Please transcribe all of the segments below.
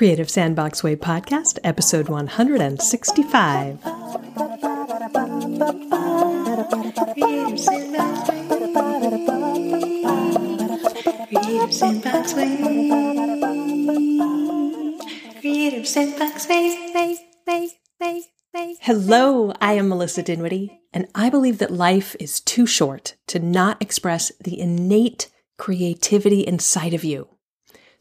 Creative Sandbox Way podcast, episode 165. Creative Sandbox Way. Creative Sandbox Way. Hello, I am Melissa Dinwiddie, and I believe that life is too short to not express the innate creativity inside of you.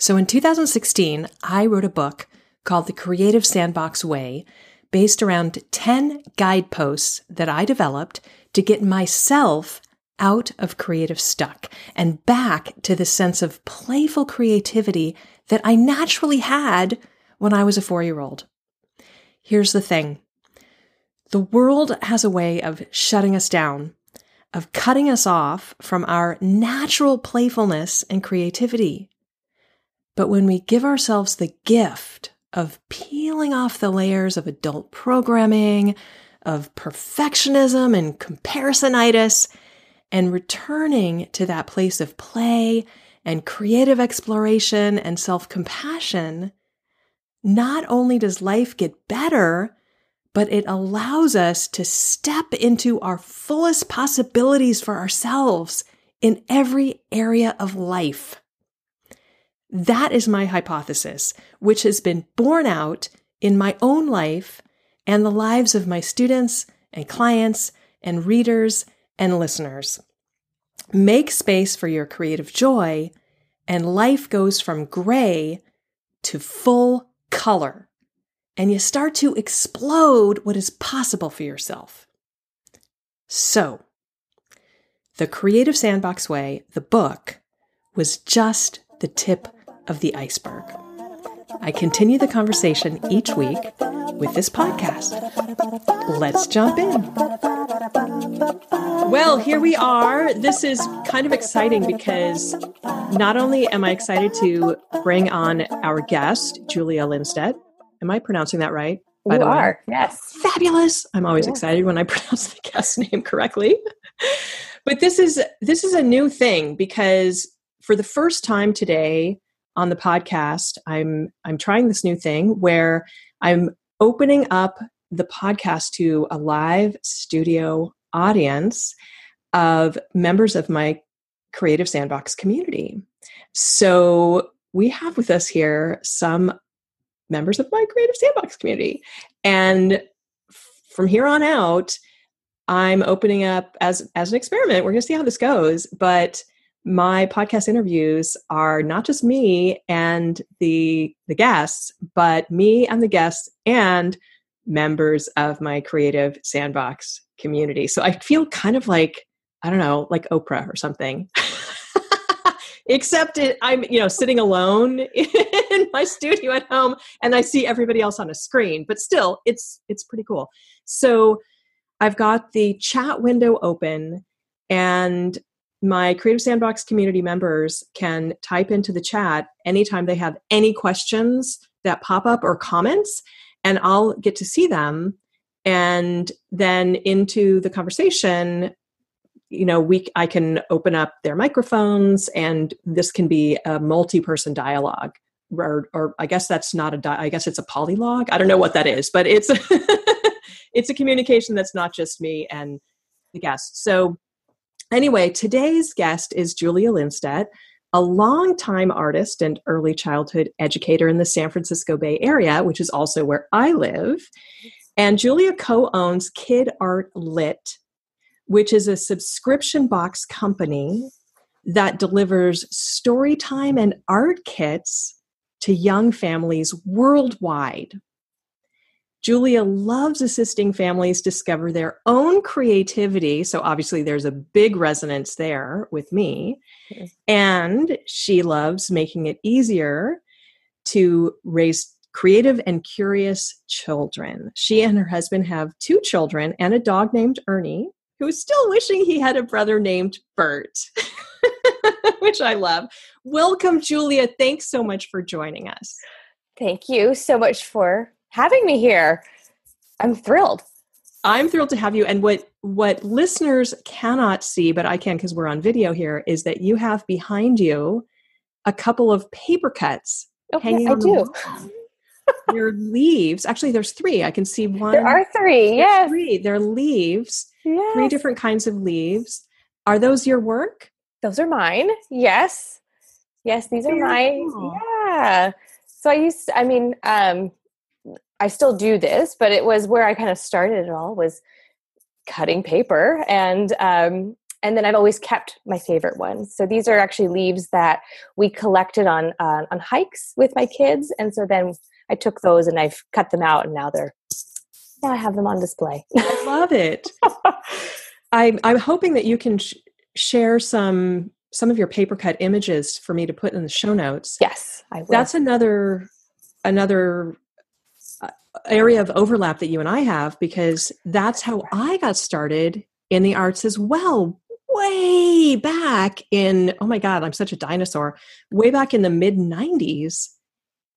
So in 2016, I wrote a book called The Creative Sandbox Way, based around 10 guideposts that I developed to get myself out of creative stuck and back to the sense of playful creativity that I naturally had when I was a four year old. Here's the thing. The world has a way of shutting us down, of cutting us off from our natural playfulness and creativity. But when we give ourselves the gift of peeling off the layers of adult programming, of perfectionism and comparisonitis, and returning to that place of play and creative exploration and self compassion, not only does life get better, but it allows us to step into our fullest possibilities for ourselves in every area of life. That is my hypothesis, which has been borne out in my own life and the lives of my students and clients and readers and listeners. Make space for your creative joy, and life goes from gray to full color. And you start to explode what is possible for yourself. So, The Creative Sandbox Way, the book, was just the tip of the iceberg. I continue the conversation each week with this podcast. Let's jump in. Well, here we are. This is kind of exciting because not only am I excited to bring on our guest, Julia Linsteadt. Am I pronouncing that right? By you the are, way? yes. Fabulous. I'm always yeah. excited when I pronounce the guest name correctly. but this is this is a new thing because for the first time today, on the podcast, I'm I'm trying this new thing where I'm opening up the podcast to a live studio audience of members of my Creative Sandbox community. So we have with us here some members of my Creative Sandbox community. And from here on out, I'm opening up as as an experiment. We're going to see how this goes, but my podcast interviews are not just me and the the guests but me and the guests and members of my creative sandbox community. So i feel kind of like i don't know like oprah or something. Except it, i'm you know sitting alone in my studio at home and i see everybody else on a screen but still it's it's pretty cool. So i've got the chat window open and my Creative Sandbox community members can type into the chat anytime they have any questions that pop up or comments, and I'll get to see them. And then into the conversation, you know, we I can open up their microphones, and this can be a multi-person dialogue. Or, or I guess that's not a. Di- I guess it's a polylog. I don't know what that is, but it's it's a communication that's not just me and the guest. So Anyway, today's guest is Julia Linsteadt, a longtime artist and early childhood educator in the San Francisco Bay Area, which is also where I live. And Julia co owns Kid Art Lit, which is a subscription box company that delivers story time and art kits to young families worldwide. Julia loves assisting families discover their own creativity. So, obviously, there's a big resonance there with me. And she loves making it easier to raise creative and curious children. She and her husband have two children and a dog named Ernie, who is still wishing he had a brother named Bert, which I love. Welcome, Julia. Thanks so much for joining us. Thank you so much for having me here. I'm thrilled. I'm thrilled to have you. And what what listeners cannot see, but I can because we're on video here, is that you have behind you a couple of paper cuts okay, hanging I do. there are leaves. Actually, there's three. I can see one. There are three. Yes. Three. There are leaves. Yes. Three different kinds of leaves. Are those your work? Those are mine. Yes. Yes, these are Very mine. cool. Yeah. So I used I mean, um I still do this, but it was where I kind of started it all was cutting paper and um and then I've always kept my favorite ones. So these are actually leaves that we collected on uh, on hikes with my kids, and so then I took those and I've cut them out, and now they're now I have them on display. I love it. I'm I'm hoping that you can sh- share some some of your paper cut images for me to put in the show notes. yes, I will. That's another another area of overlap that you and I have because that's how I got started in the arts as well. Way back in oh my god, I'm such a dinosaur. Way back in the mid 90s,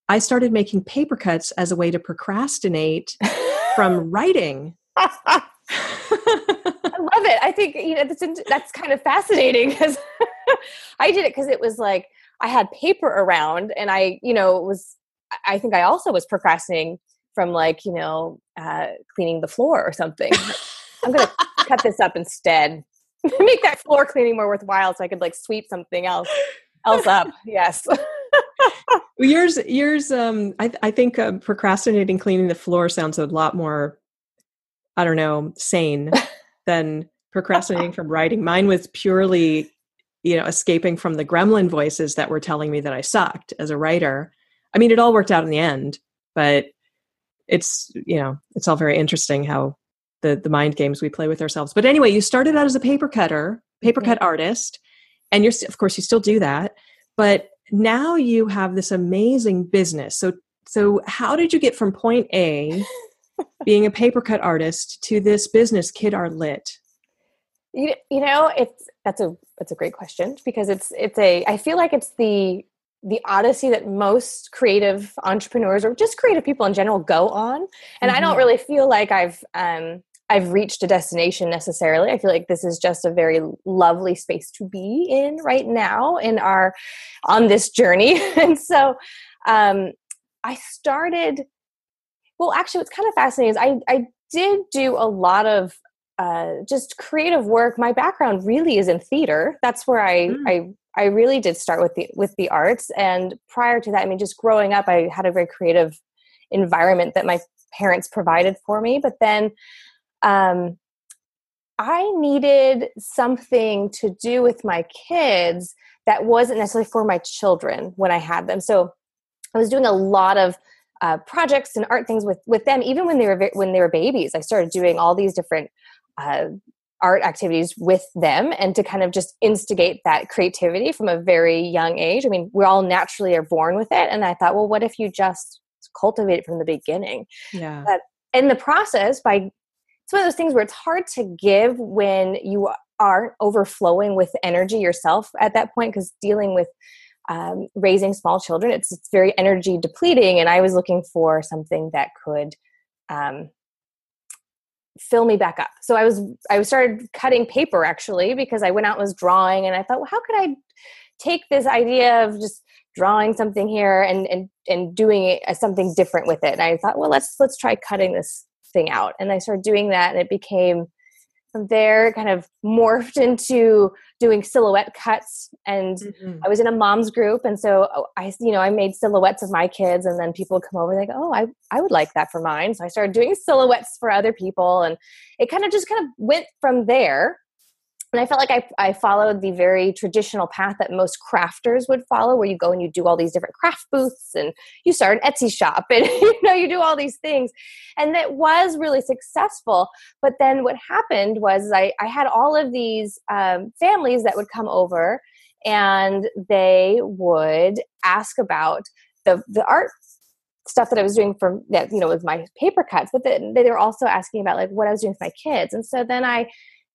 I started making paper cuts as a way to procrastinate from writing. I love it. I think you know that's that's kind of fascinating because I did it because it was like I had paper around, and I you know was I think I also was procrastinating from like you know uh, cleaning the floor or something. I'm gonna cut this up instead. Make that floor cleaning more worthwhile, so I could like sweep something else else up. Yes. yours yours um i, I think uh, procrastinating cleaning the floor sounds a lot more i don't know sane than procrastinating from writing mine was purely you know escaping from the gremlin voices that were telling me that i sucked as a writer i mean it all worked out in the end but it's you know it's all very interesting how the the mind games we play with ourselves. But anyway you started out as a paper cutter paper Mhm. cut artist and you're of course you still do that but now you have this amazing business. So so how did you get from point a being a paper cut artist to this business kid art lit? You, you know, it's that's a that's a great question because it's it's a I feel like it's the the odyssey that most creative entrepreneurs or just creative people in general go on, and I don't Mhm. really feel like I've um, I've reached a destination necessarily. I feel like this is just a very lovely space to be in right now in our on this journey, and so um, I started. Well, actually, what's kind of fascinating is I I did do a lot of uh, just creative work. My background really is in theater. That's where I Mm. I I really did start with the with the arts. And prior to that, I mean, just growing up, I had a very creative environment that my parents provided for me. But then, um, I needed something to do with my kids that wasn't necessarily for my children when I had them. So I was doing a lot of uh, projects and art things with with them, even when they were when they were babies. I started doing all these different uh, art activities with them, and to kind of just instigate that creativity from a very young age. I mean, we all naturally are born with it, and I thought, well, what if you just cultivate it from the beginning? yeah But in the process by it's one of those things where it's hard to give when you aren't overflowing with energy yourself at that point because dealing with um, raising small children it's it's very energy depleting and i was looking for something that could um, fill me back up. So i was i started cutting paper actually because i went out and was drawing and i thought well how could i take this idea of just drawing something here and and and doing it as something different with it? And i thought well let's let's try cutting this thing out. And i started doing that and it became from there kind of morphed into doing silhouette cuts and Mhm. I was in a mom's group, and so oh, I, you know, I made silhouettes of my kids, and then people would come over and they go, "Oh, I, I would like that for mine." So I started doing silhouettes for other people, and it kind of just kind of went from there. And I felt like I, I followed the very traditional path that most crafters would follow, where you go and you do all these different craft booths, and you start an Etsy shop, and you know, you do all these things, and that was really successful. But then what happened was I, I had all of these um, families that would come over and they would ask about the the art stuff that I was doing for that you know with my paper cuts, but then they were also asking about like what I was doing with my kids, and so then I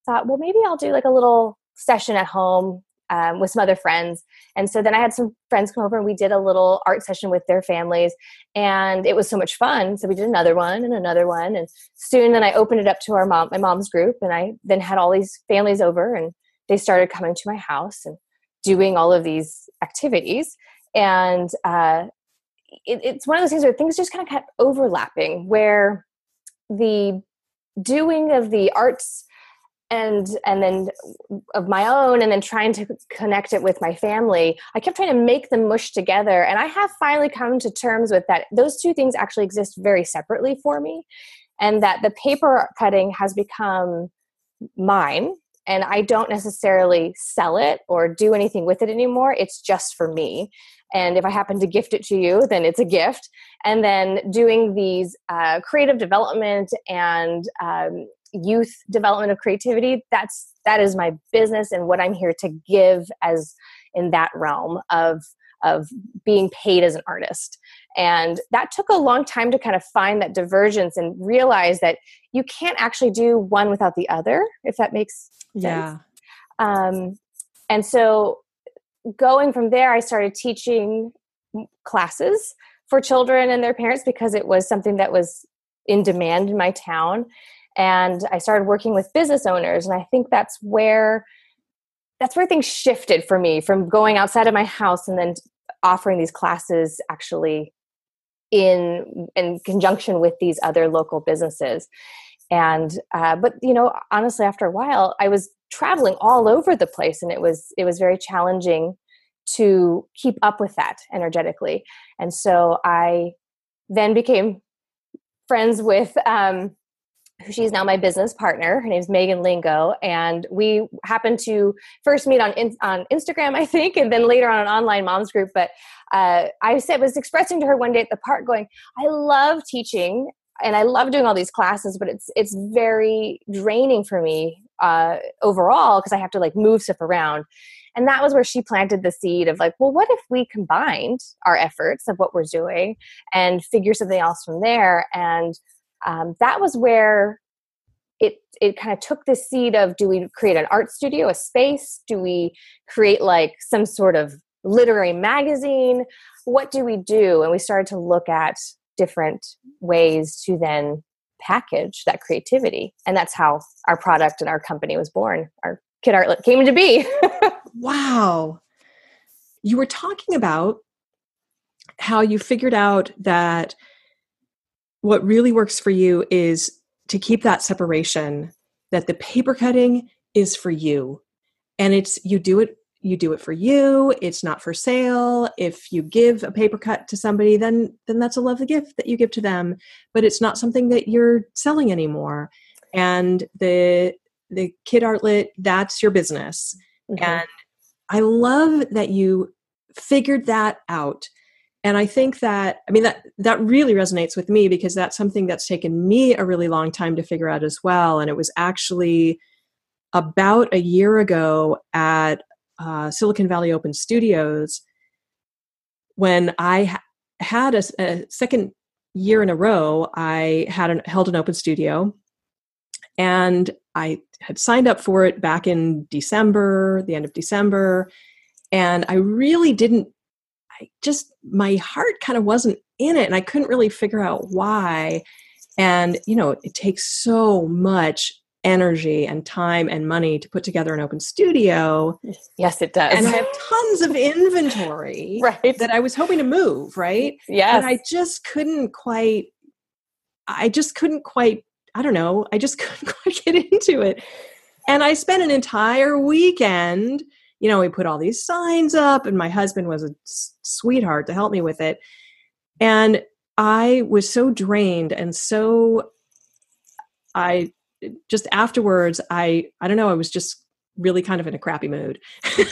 thought, well, maybe I'll do like a little session at home um, with some other friends, and so then I had some friends come over and we did a little art session with their families, and it was so much fun. So we did another one and another one, and soon then I opened it up to our mom, my mom's group, and I then had all these families over, and they started coming to my house and doing all of these activities and uh, it, it's one of those things where things just kind of kept overlapping where the doing of the arts and and then of my own and then trying to connect it with my family i kept trying to make them mush together. And i have finally come to terms with that those two things actually exist very separately for me and that the paper cutting has become mine and i don't necessarily sell it or do anything with it anymore. It's just for me. And if i happen to gift it to you then it's a gift. And then doing these uh, creative development and um, youth development of creativity that's that is my business and what i'm here to give as in that realm of of being paid as an artist. And that took a long time to kind of find that divergence and realize that you can't actually do one without the other if that makes sense. Yeah. Um, and so going from there i started teaching classes for children and their parents because it was something that was in demand in my town and i started working with business owners and i think that's where that's where things shifted for me from going outside of my house and then offering these classes actually in in conjunction with these other local businesses. And uh, but you know honestly after a while i was traveling all over the place and it was it was very challenging to keep up with that energetically. And so i then became friends with um, she's now my business partner. Her name's Megan Lingo, and we happened to first meet on on Instagram, I think, and then later on an online moms group. But uh, I said was expressing to her one day at the park, going, "I love teaching." And I love doing all these classes, but it's it's very draining for me uh, overall because I have to like move stuff around. And that was where she planted the seed of like, well, what if we combined our efforts of what we're doing and figure something else from there? And um, that was where it it kind of took the seed of do we create an art studio a space? Do we create like some sort of literary magazine? What do we do? And we started to look at different ways to then package that creativity. And that's how our product and our company was born. Our kid art lit came to be. Wow. You were talking about how you figured out that what really works for you is to keep that separation that the paper cutting is for you. And it's you do it you do it for you. It's not for sale. If you give a paper cut to somebody then then that's a lovely gift that you give to them. But it's not something that you're selling anymore. And the the kid art lit that's your business. Mm-hmm. and i love that you figured that out and i think that i mean that that really resonates with me because that's something that's taken me a really long time to figure out as well. And it was actually about a year ago at uh, silicon valley open studios when i ha- had a, a, second year in a row i had an, held an open studio and i had signed up for it back in december the end of december. And i really didn't I just my heart kind of wasn't in it and I couldn't really figure out why. And you know, it takes so much energy and time and money to put together an open studio. Yes, it does. And I have tons of inventory right. that I was hoping to move, right? Yes. And I just couldn't quite I just couldn't quite I don't know, I just couldn't quite get into it. And I spent an entire weekend you know, we put all these signs up, and my husband was a sweetheart to help me with it. And I was so drained and so I just afterwards, I I don't know, I was just really kind of in a crappy mood.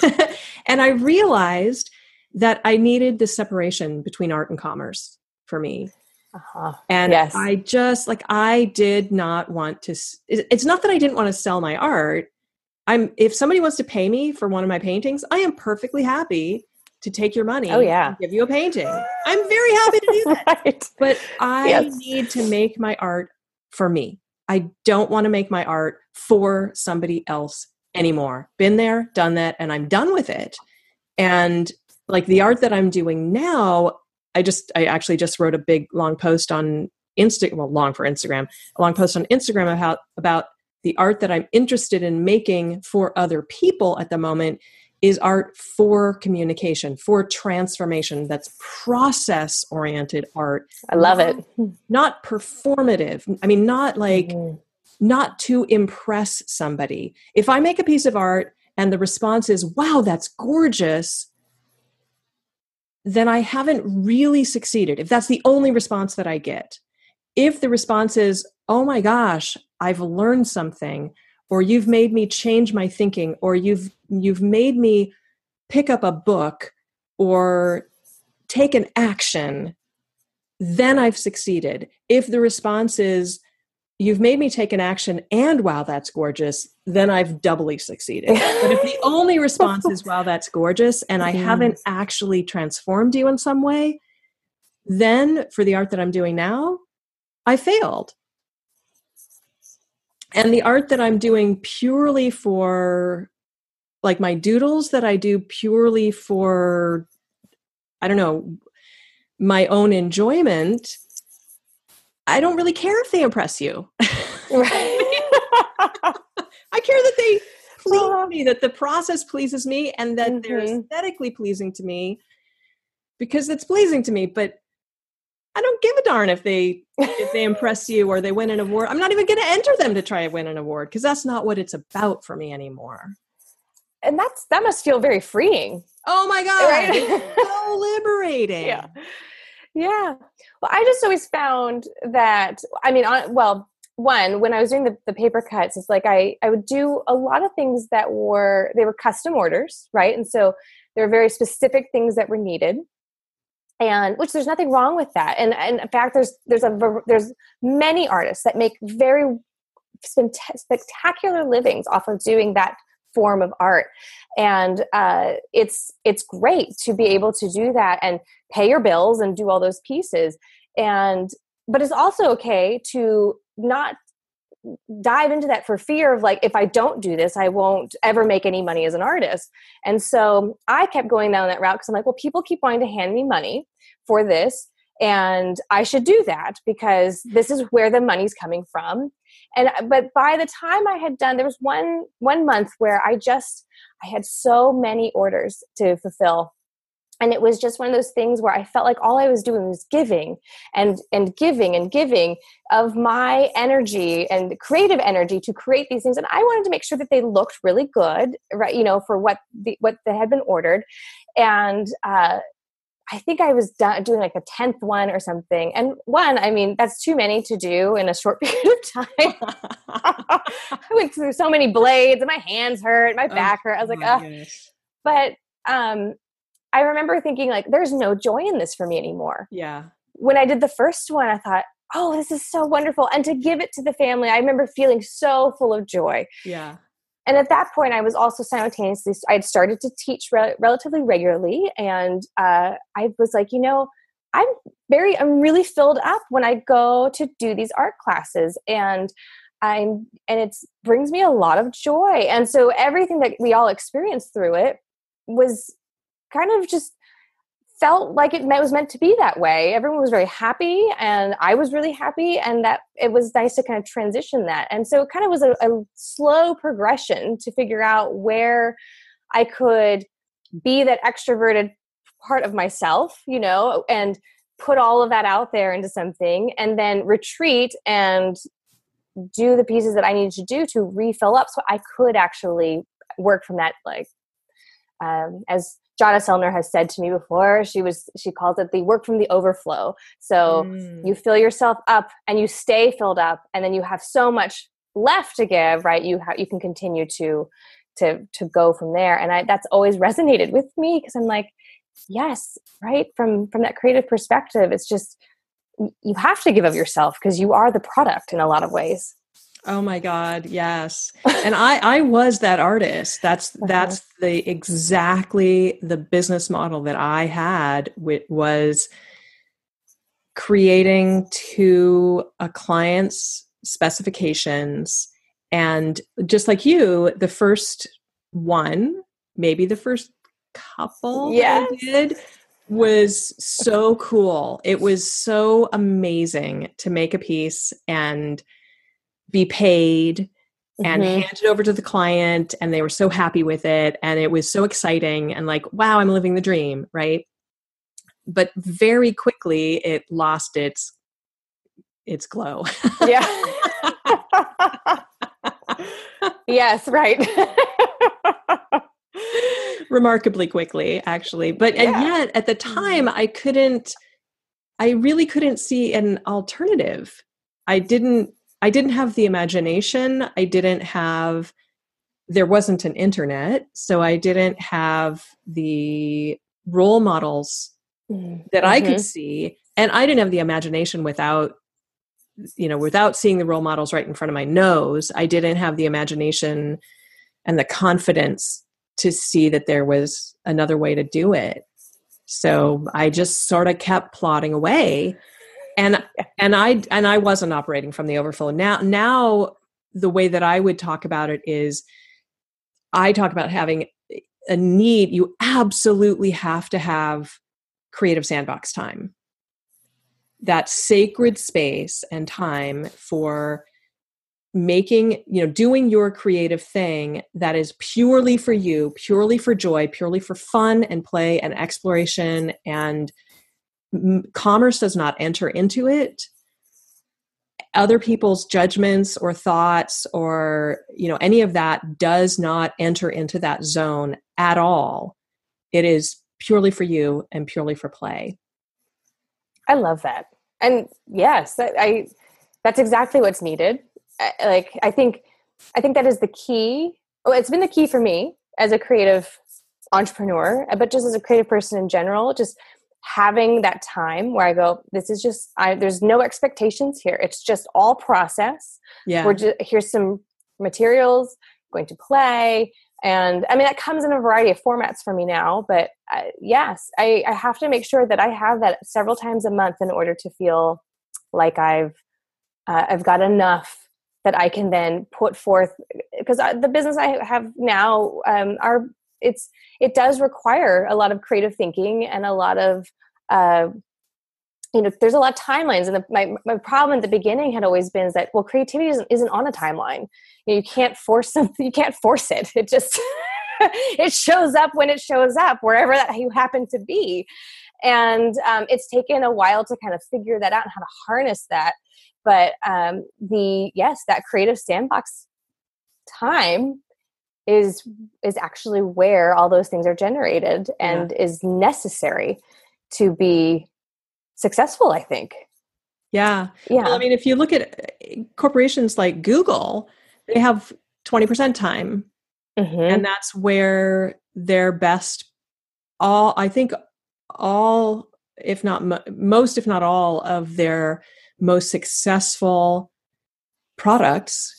and I realized that I needed the separation between art and commerce for me. Uh-huh. And yes. I just like I did not want to. It's not that I didn't want to sell my art. I'm if somebody wants to pay me for one of my paintings, I am perfectly happy to take your money. Oh yeah, give you a painting. I'm very happy to do that. right. But I yes. need to make my art for me. I don't want to make my art for somebody else anymore. Been there, done that, and I'm done with it. And like the art that I'm doing now, I just I actually just wrote a big long post on Instagram, well, long for Instagram, a long post on Instagram about about the art that I'm interested in making for other people at the moment is art for communication, for transformation. That's process oriented art. I love it. Not performative. I mean, not like, mm-hmm. not to impress somebody. If I make a piece of art and the response is, wow, that's gorgeous, then I haven't really succeeded. If that's the only response that I get. If the response is, oh my gosh, I've learned something, or you've made me change my thinking or you've you've made me pick up a book or take an action then i've succeeded. If the response is you've made me take an action and wow that's gorgeous then i've doubly succeeded. But if the only response is wow that's gorgeous and i haven't actually transformed you in some way then for the art that i'm doing now i failed and the art that i'm doing purely for like my doodles that i do purely for i don't know my own enjoyment i don't really care if they impress you Right. i care that they please uh-huh. me that the process pleases me and that mm-hmm. they're aesthetically pleasing to me because it's pleasing to me but I don't give a darn if they if they impress you or they win an award. I'm not even going to enter them to try to win an award because that's not what it's about for me anymore. And that's that must feel very freeing. Oh my god, right? so liberating. Yeah, yeah. Well, I just always found that. I mean, on, well, one when I was doing the, the paper cuts, it's like I I would do a lot of things that were they were custom orders, right? And so there were very specific things that were needed and which there's nothing wrong with that. And, and in fact there's there's a there's many artists that make very spectacular livings off of doing that form of art. And uh, it's it's great to be able to do that and pay your bills and do all those pieces. And but it's also okay to not dive into that for fear of like if i don't do this i won't ever make any money as an artist. And so i kept going down that route because i'm like well people keep wanting to hand me money for this and i should do that because this is where the money's coming from. And uh, but by the time i had done there was one one month where i just i had so many orders to fulfill and it was just one of those things where i felt like all i was doing was giving and and giving and giving of my energy and creative energy to create these things and i wanted to make sure that they looked really good right you know for what the what they had been ordered and uh I think I was doing like a tenth one or something. And one, I mean, that's too many to do in a short period of time. I went through so many blades, and my hands hurt, my oh back oh, hurt. I was like, oh. But um, I remember thinking like, there's no joy in this for me anymore. Yeah. When I did the first one, I thought, oh, this is so wonderful. And to give it to the family, I remember feeling so full of joy. Yeah. And at that point, I was also simultaneously, I had started to teach re- relatively regularly. And uh, I was like, you know, I'm very, I'm really filled up when I go to do these art classes. And I'm, and it brings me a lot of joy. And so everything that we all experienced through it was kind of just felt like it was meant to be that way. Everyone was very happy, and I was really happy, and that it was nice to kind of transition that. And so it kind of was a, a slow progression to figure out where I could be that extroverted part of myself, you know, and put all of that out there into something, and then retreat and do the pieces that I needed to do to refill up, so I could actually work from that like um, as Jana Selner has said to me before, she was she calls it the work from the overflow. So mm. you fill yourself up and you stay filled up, and then you have so much left to give. Right? You have you can continue to to to go from there, and I, that's always resonated with me because I'm like, yes, right from from that creative perspective, it's just you have to give of yourself because you are the product in a lot of ways. Oh my God, yes. and I I was that artist. That's uh-huh. that's the exactly the business model that I had which was creating to a client's specifications and just like you, the first one, maybe the first couple yes. I did was so cool. It was so amazing to make a piece and be paid and mm-hmm. hand it over to the client and they were so happy with it and it was so exciting and like wow i'm living the dream right but very quickly it lost its its glow yeah yes right remarkably quickly actually but yeah. and yet at the time mm-hmm. i couldn't i really couldn't see an alternative i didn't I didn't have the imagination. I didn't have, there wasn't an internet. So I didn't have the role models mm-hmm. that I could mm-hmm. see. And I didn't have the imagination without, you know, without seeing the role models right in front of my nose. I didn't have the imagination and the confidence to see that there was another way to do it. So I just sort of kept plodding away and and i and i wasn't operating from the overflow. Now now the way that i would talk about it is i talk about having a need. You absolutely have to have creative sandbox time. That sacred space and time for making you know doing your creative thing that is purely for you purely for joy purely for fun and play and exploration and commerce does not enter into it. Other people's judgments or thoughts or you know any of that does not enter into that zone at all. It is purely for you and purely for play. I love that. And yes that, i that's exactly what's needed. Like i think i think that is the key. Oh it's been the key for me as a creative entrepreneur but just as a creative person in general just having that time where I go, this is just, I, there's no expectations here. It's just all process. Yeah. We're just, here's some materials, going to play. And I mean, that comes in a variety of formats for me now, but uh, yes, I, I have to make sure that I have that several times a month in order to feel like I've, uh, I've got enough that I can then put forth because uh, the business I have now um, are it's it does require a lot of creative thinking and a lot of uh, you know there's a lot of timelines and the, my, my problem at the beginning had always been is that well creativity isn't, isn't on a timeline. You, know, you can't force something you can't force it. It just it shows up when it shows up wherever that you happen to be. And um, it's taken a while to kind of figure that out and how to harness that. But um, the yes that creative sandbox time is is actually where all those things are generated and yeah. is necessary to be successful i think yeah yeah well, i mean if you look at uh, corporations like google they have 20% time mm-hmm. and that's where their best all i think all if not mo- most if not all of their most successful products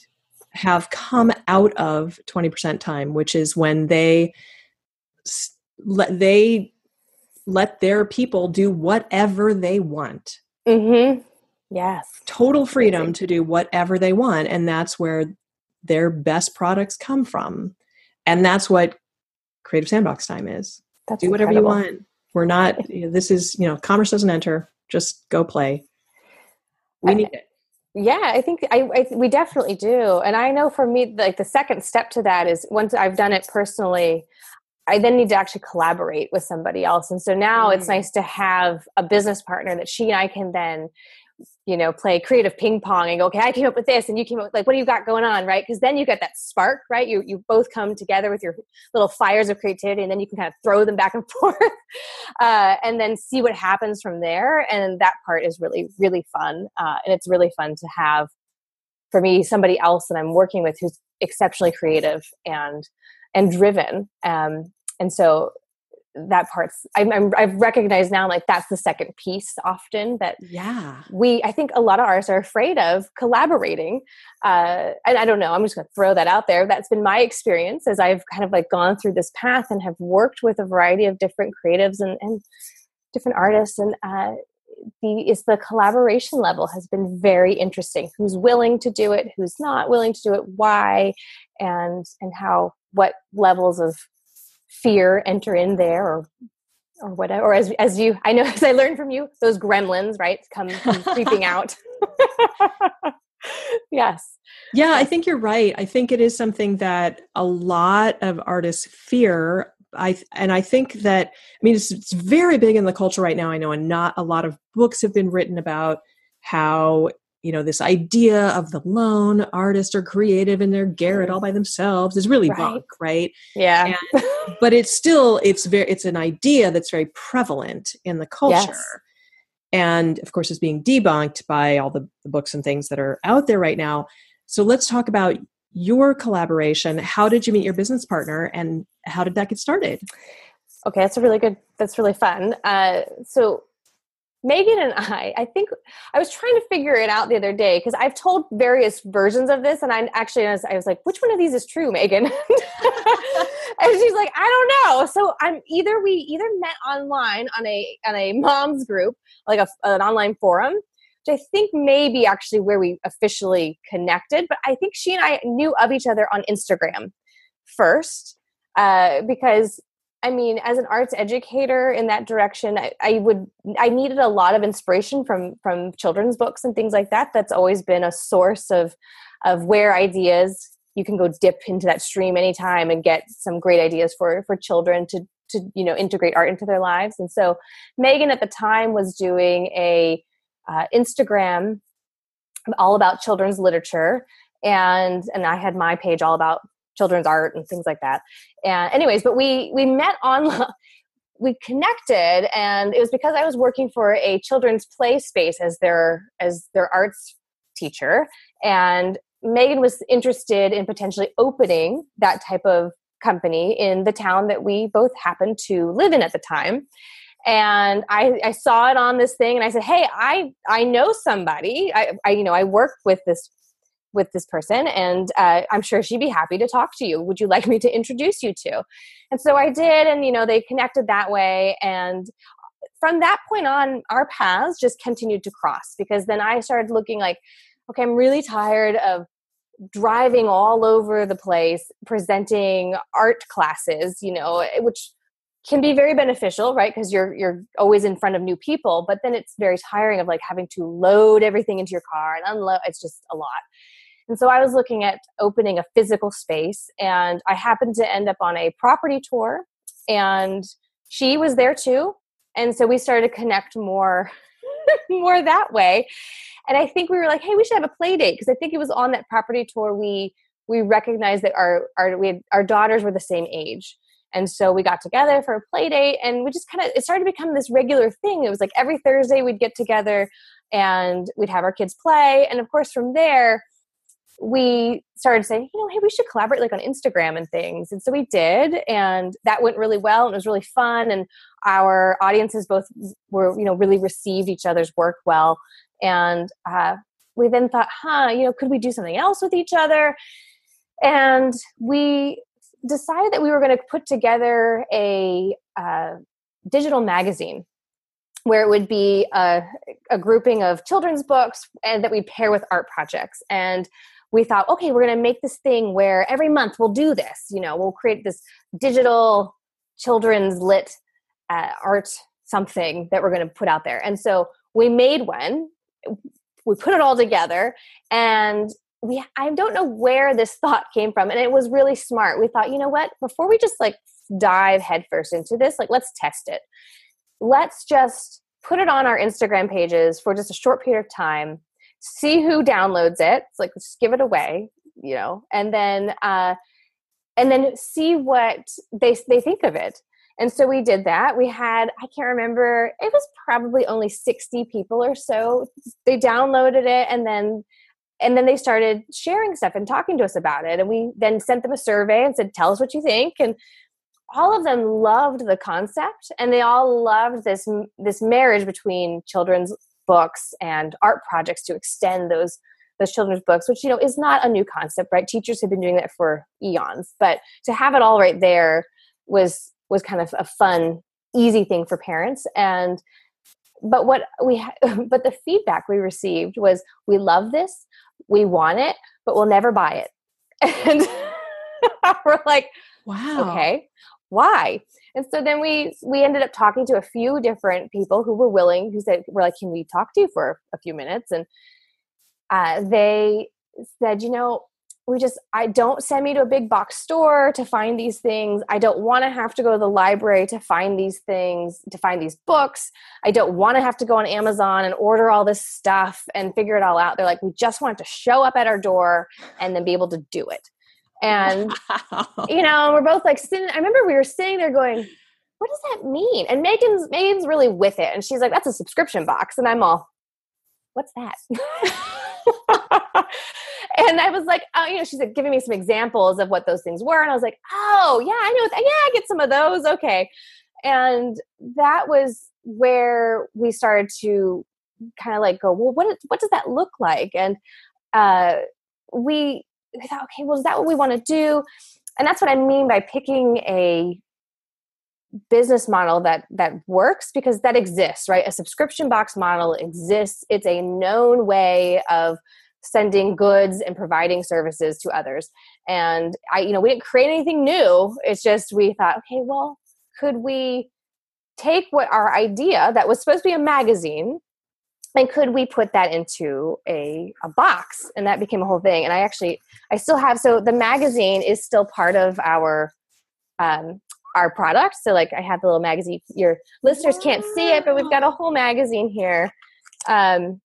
have come out of 20% time which is when they let they let their people do whatever they want. Mm-hmm. yes. Total freedom to do whatever they want and that's where their best products come from. And that's what creative sandbox time is. That's do whatever incredible. you want. We're not you know, this is you know commerce doesn't enter. Just go play. We need it yeah i think I, I, we definitely do and i know for me like the second step to that is once i've done it personally i then need to actually collaborate with somebody else and so now mm. it's nice to have a business partner that she and i can then you know play creative ping pong and go okay i came up with this and you came up with like what do you got going on right? Because then you get that spark right? You you both come together with your little fires of creativity and then you can kind of throw them back and forth uh, and then see what happens from there. And that part is really really fun uh, and it's really fun to have for me somebody else that i'm working with who's exceptionally creative and and driven um, and so that part's I'm, I'm, I've recognized now like that's the second piece often that yeah. we I think a lot of artists are afraid of collaborating uh, and I don't know I'm just gonna throw that out there. That's been my experience as I've kind of like gone through this path and have worked with a variety of different creatives and, and different artists and uh, the is the collaboration level has been very interesting. Who's willing to do it? Who's not willing to do it? Why? And and how what levels of fear enter in there or or whatever or as as you i know as i learned from you those gremlins right come, come creeping out yes. Yeah, I think you're right. I think it is something that a lot of artists fear. I and I think that I mean it's, it's very big in the culture right now. I know, and not a lot of books have been written about how you know this idea of the lone artist or creative in their garret all by themselves is really right. bunk right? Yeah. And, but it's still it's very it's an idea that's very prevalent in the culture. Yes. and of course is being debunked by all the, the books and things that are out there right now. So let's talk about your collaboration. How did you meet your business partner and how did that get started? Okay that's a really good that's really fun. Uh, so Megan and I, I think I was trying to figure it out the other day because I've told various versions of this, and I actually I was, I was like, which one of these is true, Megan? and she's like, I don't know. So I'm either we either met online on a on a mom's group, like a, an online forum, which I think may be actually where we officially connected, but I think she and I knew of each other on Instagram first uh, because I mean, as an arts educator in that direction, I, I, would I needed a lot of inspiration from from children's books and things like that. That's always been a source of of where ideas you can go dip into that stream anytime and get some great ideas for for children to to you know integrate art into their lives. And so Megan at the time was doing a uh, Instagram all about children's literature and and I had my page all about children's art and things like that. And anyways, but we we met online. We connected, and it was because I was working for a children's play space as their as their arts teacher, and Megan was interested in potentially opening that type of company in the town that we both happened to live in at the time and I, I saw it on this thing and i said hey i i know somebody I, I you know i work with this with this person and uh, i'm sure she'd be happy to talk to you. Would you like me to introduce you to? And so i did and you know they connected that way and from that point on our paths just continued to cross because then i started looking like okay i'm really tired of driving all over the place presenting art classes you know eh, which can be very beneficial right because you're you're always in front of new people but then it's very tiring of like having to load everything into your car and unload it's just a lot and so I was looking at opening a physical space, and I happened to end up on a property tour, and she was there too. And so we started to connect more, more that way. And I think we were like, hey, we should have a play date because I think it was on that property tour we we recognized that our our we had, our daughters were the same age. And so we got together for a play date and we just kind of it started to become this regular thing. It was like every Thursday we'd get together and we'd have our kids play. And of course from there, we started saying, you know, hey, we should collaborate like on Instagram and things. And so we did, and that went really well and it was really fun. And our audiences both were, you know, really received each other's work well. And uh, we then thought, huh, you know, could we do something else with each other? And we decided that we were going to put together a uh, digital magazine where it would be a, a, grouping of children's books and that we pair with art projects. And we thought, okay, we're going to make this thing where every month we'll do this. You know, we'll create this digital children's lit uh, art something that we're going to put out there. And so we made one. We put it all together, and we I don't know where this thought came from, and it was really smart. We thought, you know what? Before we just like dive headfirst into this, like let's test it. Let's just put it on our Instagram pages for just a short period of time see who downloads it. It's like just give it away, you know, and then uh, and then see what they they think of it. And so we did that. We had I can't remember. It was probably only sixty people or so. They downloaded it and then and then they started sharing stuff and talking to us about it. And we then sent them a survey and said, "Tell us what you think." And all of them loved the concept and they all loved this this marriage between children's books and art projects to extend those those children's books which you know is not a new concept right? Teachers have been doing that for eons but to have it all right there was was kind of a fun easy thing for parents. And but what we but the feedback we received was we love this we want it but we'll never buy it. And we're like wow. Okay why? And so then we we ended up talking to a few different people who were willing who said we're like can we talk to you for a few minutes? And uh, they said, you know, we just i don't send me to a big box store to find these things. I don't want to have to go to the library to find these things to find these books. I don't want to have to go on amazon and order all this stuff and figure it all out. They're like we just want to show up at our door and then be able to do it and wow. you know we're both like sitting i remember we were sitting there going what does that mean and megan's megan's really with it and she's like that's a subscription box and i'm all what's that and I was like, oh, you know, she's like giving me some examples of what those things were. And I was like, oh, yeah, I know. Yeah, I get some of those. Okay. And that was where we started to kind of like go, well, what, what does that look like? And uh, we, we thought, okay, well, is that what we want to do? And that's what I mean by picking a business model that that works because that exists right a subscription box model exists it's a known way of sending goods and providing services to others. And I, you know, we didn't create anything new. It's just we thought, okay, well, could we take what our idea that was supposed to be a magazine and could we put that into a, a box and that became a whole thing and i actually i still have so the magazine is still part of our um, our product so like i have the little magazine your listeners can't see it but we've got a whole magazine here um,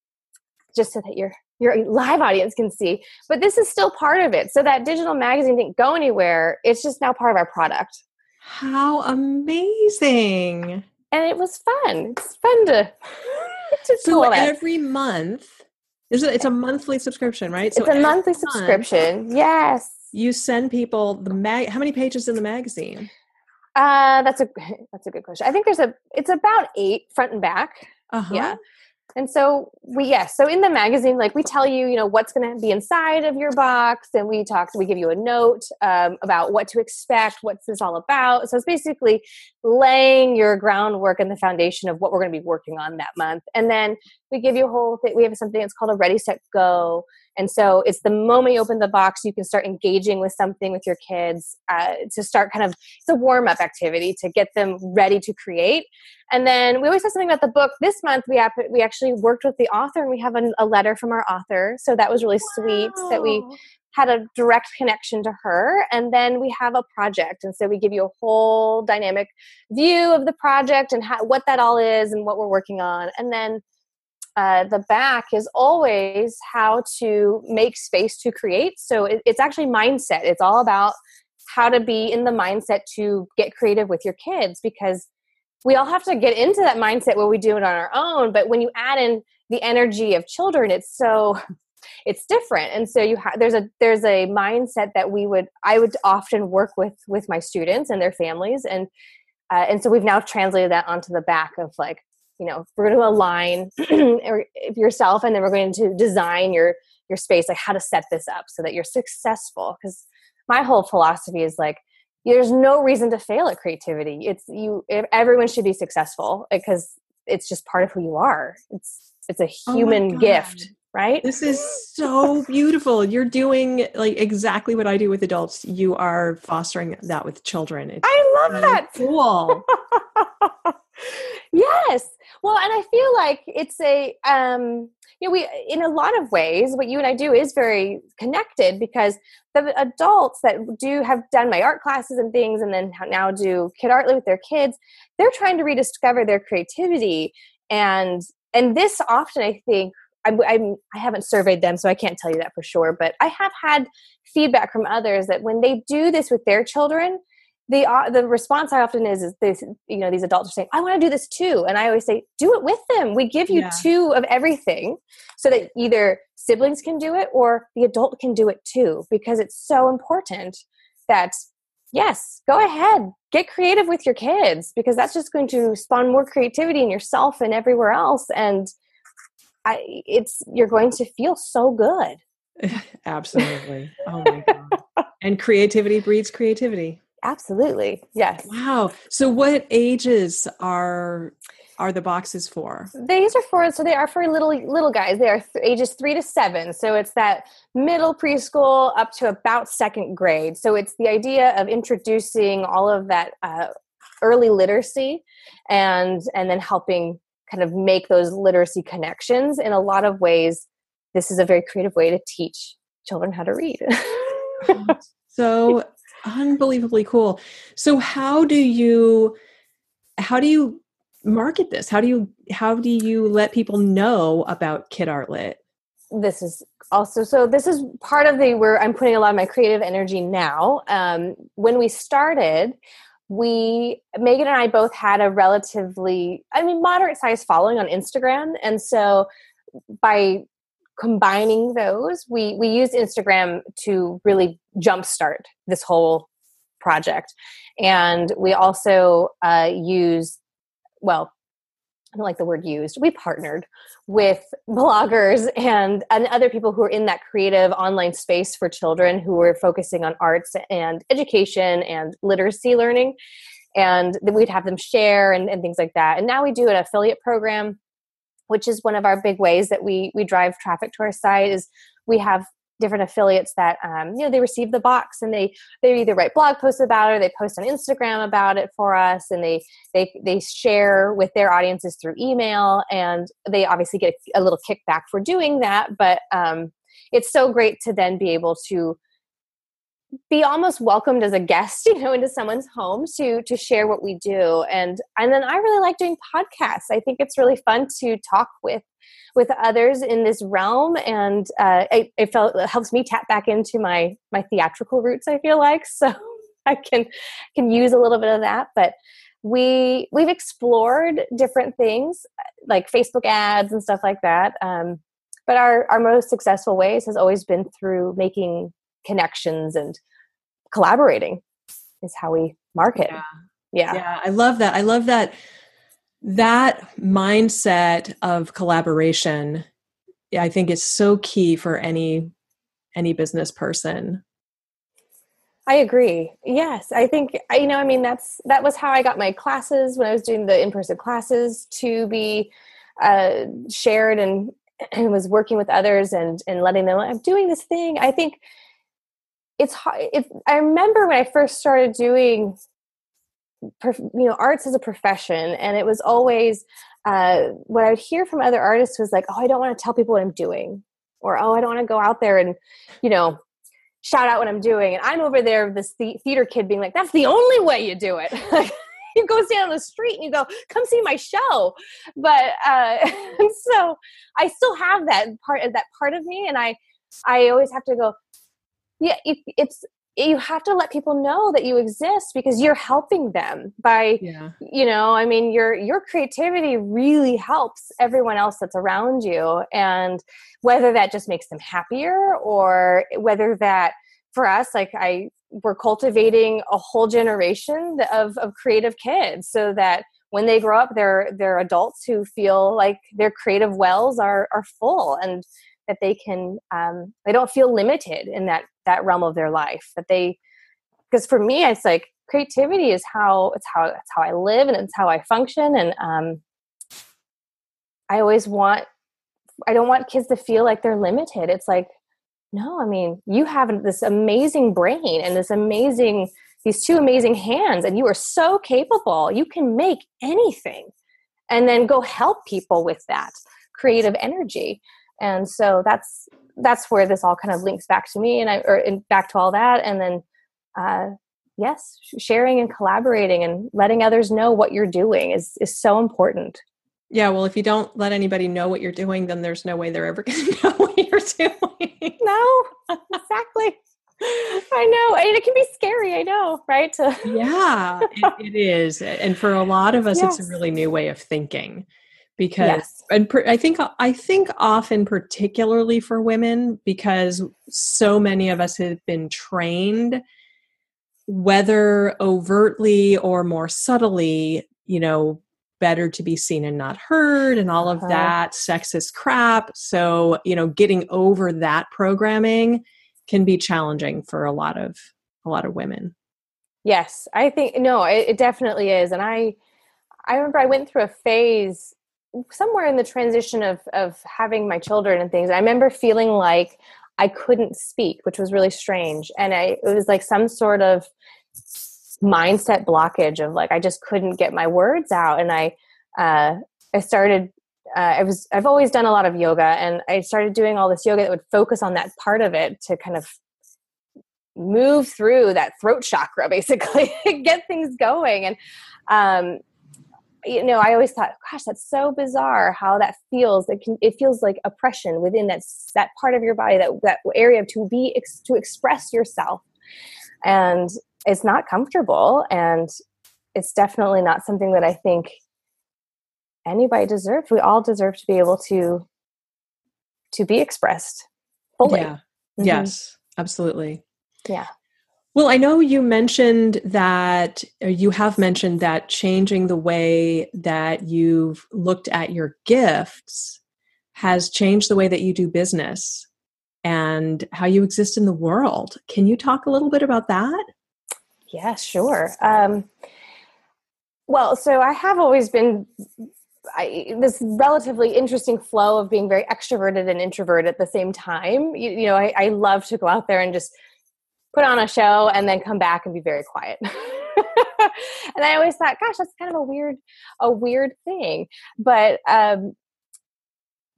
just so that you're your live audience can see. But this is still part of it. So that digital magazine didn't go anywhere. It's just now part of our product. How amazing. And it was fun. It's fun to so every month is it, it's a monthly subscription, right? So it's a monthly subscription. Yes. You send people the mag how many pages in the magazine? Uh that's a that's a good question. I think there's a it's about 8 front and back. Uh-huh. Yeah and so we yes so in the magazine like we tell you you know what's going to be inside of your box and we talk we give you a note um, about what to expect what's this all about. So it's basically laying your groundwork and the foundation of what we're going to be working on that month. And then we give you a whole thing we have something that's called a ready set go and so it's the moment you open the box, you can start engaging with something with your kids uh, to start kind of, it's a warm up activity to get them ready to create. And then we always have something about the book. This month we, have, we actually worked with the author and we have a, a letter from our author. So that was really wow. sweet that we had a direct connection to her and then we have a project and so we give you a whole dynamic view of the project and how, what that all is and what we're working on and then uh, the back is always how to make space to create. So it, it's actually mindset. It's all about how to be in the mindset to get creative with your kids because we all have to get into that mindset where we do it on our own. But when you add in the energy of children, it's so it's different and so you have there's a there's a mindset that we would i would often work with with my students and their families and uh, and so we've now translated that onto the back of like you know we're going to align yourself and then we're going to design your your space like how to set this up so that you're successful. Because my whole philosophy is like there's no reason to fail at creativity. It's you everyone should be successful because it's just part of who you are. It's it's a oh human oh gift right? This is so beautiful. You're doing like exactly what i do with adults. You are fostering that with children. It's i love that. cool yes well, and I feel like it's a um, you know we in a lot of ways what you and I do is very connected because the adults that do have done my art classes and things and then now do kid art lit with their kids, they're trying to rediscover their creativity and and this often I think I'm, I'm, I haven't surveyed them, so I can't tell you that for sure. But I have had feedback from others that when they do this with their children, the uh, the response I often is is this you know these adults are saying I want to do this too. And I always say do it with them. We give you yeah. two of everything so that either siblings can do it or the adult can do it too because it's so important that yes go ahead get creative with your kids because that's just going to spawn more creativity in yourself and everywhere else and I it's you're going to feel so good. Absolutely. Oh my god. And creativity breeds creativity Absolutely. Yes. Wow. So what ages are are the boxes for? These are for so they are for little little guys. They are th- ages 3 to 7. So it's that middle preschool up to about second grade. So it's the idea of introducing all of that uh, early literacy and and then helping kind of make those literacy connections in a lot of ways this is a very creative way to teach children how to read. so unbelievably cool. So how do you how do you market this? How do you how do you let people know about Kid Art Lit? This is also so this is part of the where I'm putting a lot of my creative energy now. Um, when we started, we Megan and I both had a relatively I mean moderate sized following on Instagram and so by combining those we we used Instagram to really jumpstart this whole project and we also uh, use well I don't like the word used. We partnered with bloggers and, and other people who are in that creative online space for children who are focusing on arts and education and literacy learning. And we'd have them share and, and things like that. And now we do an affiliate program, which is one of our big ways that we we drive traffic to our site is we have different affiliates that um, you know they receive the box and they they either write blog posts about it or they post on instagram about it for us and they they they share with their audiences through email and they obviously get a, little kickback for doing that but um, it's so great to then be able to be almost welcomed as a guest you know into someone's home to to share what we do. And and then i really like doing podcasts. I think it's really fun to talk with with others in this realm. And uh, it, it, felt it helps me tap back into my my theatrical roots i feel like. So i can can use a little bit of that. But we we've explored different things like facebook ads and stuff like that. Um, but our our most successful ways has always been through making connections and collaborating is how we market. Yeah. yeah. Yeah i love that. I love that that mindset of collaboration i think is so key for any any business person. I agree. Yes i think you know i mean that's that was how i got my classes when i was doing the in-person classes to be uh, shared and and was working with others and and letting them i'm doing this thing. I think it's hard it, i remember when i first started doing you know arts as a profession and it was always uh, what i would hear from other artists was like oh i don't want to tell people what i'm doing or oh i don't want to go out there and you know shout out what i'm doing and i'm over there this theater kid being like that's the only way you do it. You go stand on the street and you go come see my show. But uh so i still have that part that part of me and i i always have to go yeah it, it's you have to let people know that you exist because you're helping them by yeah. you know i mean your your creativity really helps everyone else that's around you and whether that just makes them happier or whether that for us like i we're cultivating a whole generation of, of creative kids so that when they grow up they're they're adults who feel like their creative wells are are full and that they can um, they don't feel limited in that that realm of their life that they because for me it's like creativity is how it's how it's how i live and it's how i function and um, i always want i don't want kids to feel like they're limited. It's like no i mean you have this amazing brain and this amazing these two amazing hands and you are so capable. You can make anything and then go help people with that creative energy and so that's that's where this all kind of links back to me and I or in, back to all that and then uh, yes sharing and collaborating and letting others know what you're doing is is so important yeah well if you don't let anybody know what you're doing then there's no way they're ever going to know what you're doing no exactly I know. And it can be scary, I know, right? yeah, it, it is. And for a lot of us, yes. it's a really new way of thinking because yes. and per, I think I think often particularly for women because so many of us have been trained whether overtly or more subtly, you know, better to be seen and not heard and all of uh-huh. that sexist crap. So, you know, getting over that programming can be challenging for a lot of a lot of women. Yes, I think no, it, it definitely is and I I remember I went through a phase somewhere in the transition of of having my children and things i remember feeling like i couldn't speak which was really strange and i it was like some sort of mindset blockage of like i just couldn't get my words out and i uh i started uh, I was I've always done a lot of yoga, and I started doing all this yoga that would focus on that part of it to kind of move through that throat chakra, basically get things going. And um, you know, I always thought, gosh, that's so bizarre how that feels. It can it feels like oppression within that that part of your body, that that area to be to express yourself, and it's not comfortable, and it's definitely not something that I think anybody deserves. We all deserve to be able to to be expressed fully. Yeah. Mm-hmm. Yes, absolutely. Yeah. Well, I know you mentioned that, you have mentioned that changing the way that you've looked at your gifts has changed the way that you do business and how you exist in the world. Can you talk a little bit about that? Yeah, sure. Um, well, so I have always been I, this relatively interesting flow of being very extroverted and introverted at the same time. You, you know, I, I, love to go out there and just put on a show and then come back and be very quiet. and I always thought, gosh, that's kind of a weird, a weird thing. But, um,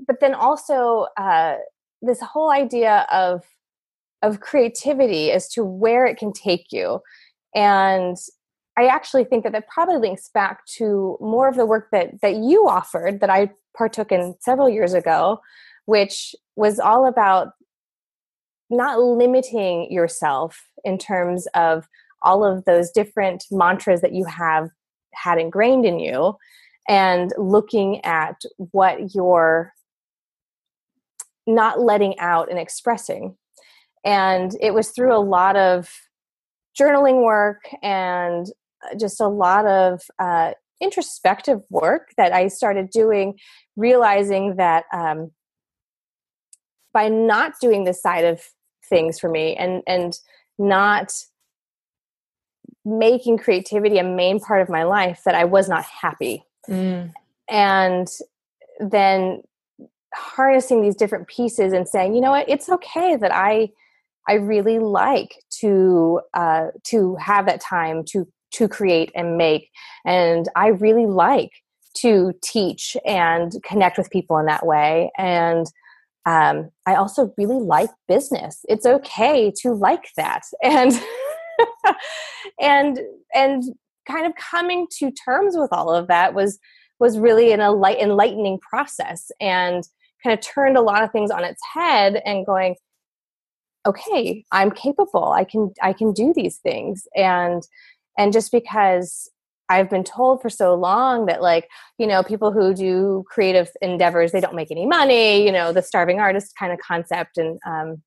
but then also uh, this whole idea of of creativity as to where it can take you, and I actually think that that probably links back to more of the work that that you offered that I partook in several years ago, which was all about not limiting yourself in terms of all of those different mantras that you have had ingrained in you and looking at what you're not letting out and expressing. And it was through a lot of journaling work and just a lot of uh, introspective work that I started doing, realizing that um, by not doing this side of things for me and and not making creativity a main part of my life, that I was not happy. Mm. And then harnessing these different pieces and saying, you know what, it's okay that I I really like to uh, to have that time to to create and make. And I really like to teach and connect with people in that way. And um, I also really like business. It's okay to like that. And and and kind of coming to terms with all of that was was really an enlightening process and kind of turned a lot of things on its head and going okay i'm capable i can i can do these things and and just because I've been told for so long that like, you know, people who do creative endeavors, they don't make any money, you know, the starving artist kind of concept. And um